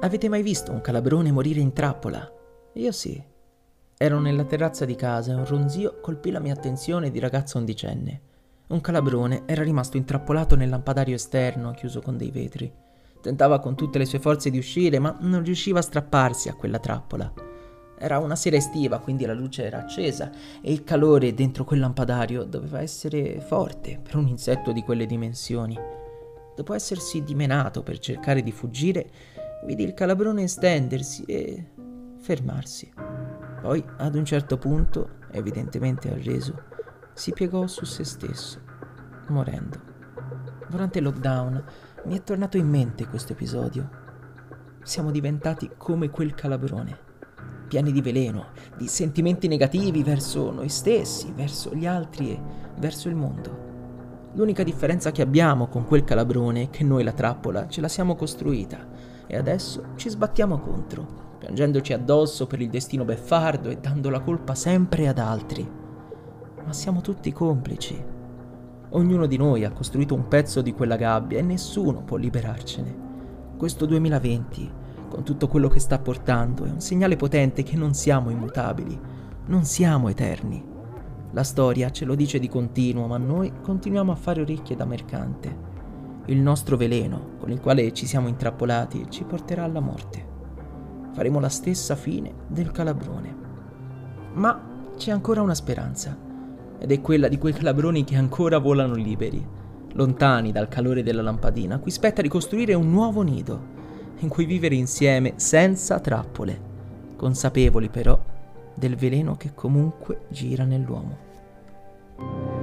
Avete mai visto un calabrone morire in trappola? Io sì. Ero nella terrazza di casa e un ronzio colpì la mia attenzione di ragazza undicenne. Un calabrone era rimasto intrappolato nel lampadario esterno, chiuso con dei vetri. Tentava con tutte le sue forze di uscire, ma non riusciva a strapparsi a quella trappola. Era una sera estiva, quindi la luce era accesa e il calore dentro quel lampadario doveva essere forte per un insetto di quelle dimensioni. Dopo essersi dimenato per cercare di fuggire, vidi il calabrone stendersi e fermarsi. Poi, ad un certo punto, evidentemente arreso, si piegò su se stesso, morendo. Durante il lockdown mi è tornato in mente questo episodio. Siamo diventati come quel calabrone pieni di veleno, di sentimenti negativi verso noi stessi, verso gli altri e verso il mondo. L'unica differenza che abbiamo con quel calabrone è che noi la trappola ce la siamo costruita e adesso ci sbattiamo contro, piangendoci addosso per il destino beffardo e dando la colpa sempre ad altri. Ma siamo tutti complici. Ognuno di noi ha costruito un pezzo di quella gabbia e nessuno può liberarcene. Questo 2020 con tutto quello che sta portando, è un segnale potente che non siamo immutabili, non siamo eterni. La storia ce lo dice di continuo, ma noi continuiamo a fare orecchie da mercante. Il nostro veleno, con il quale ci siamo intrappolati, ci porterà alla morte. Faremo la stessa fine del calabrone. Ma c'è ancora una speranza, ed è quella di quei calabroni che ancora volano liberi, lontani dal calore della lampadina, a cui spetta ricostruire un nuovo nido in cui vivere insieme senza trappole, consapevoli però del veleno che comunque gira nell'uomo.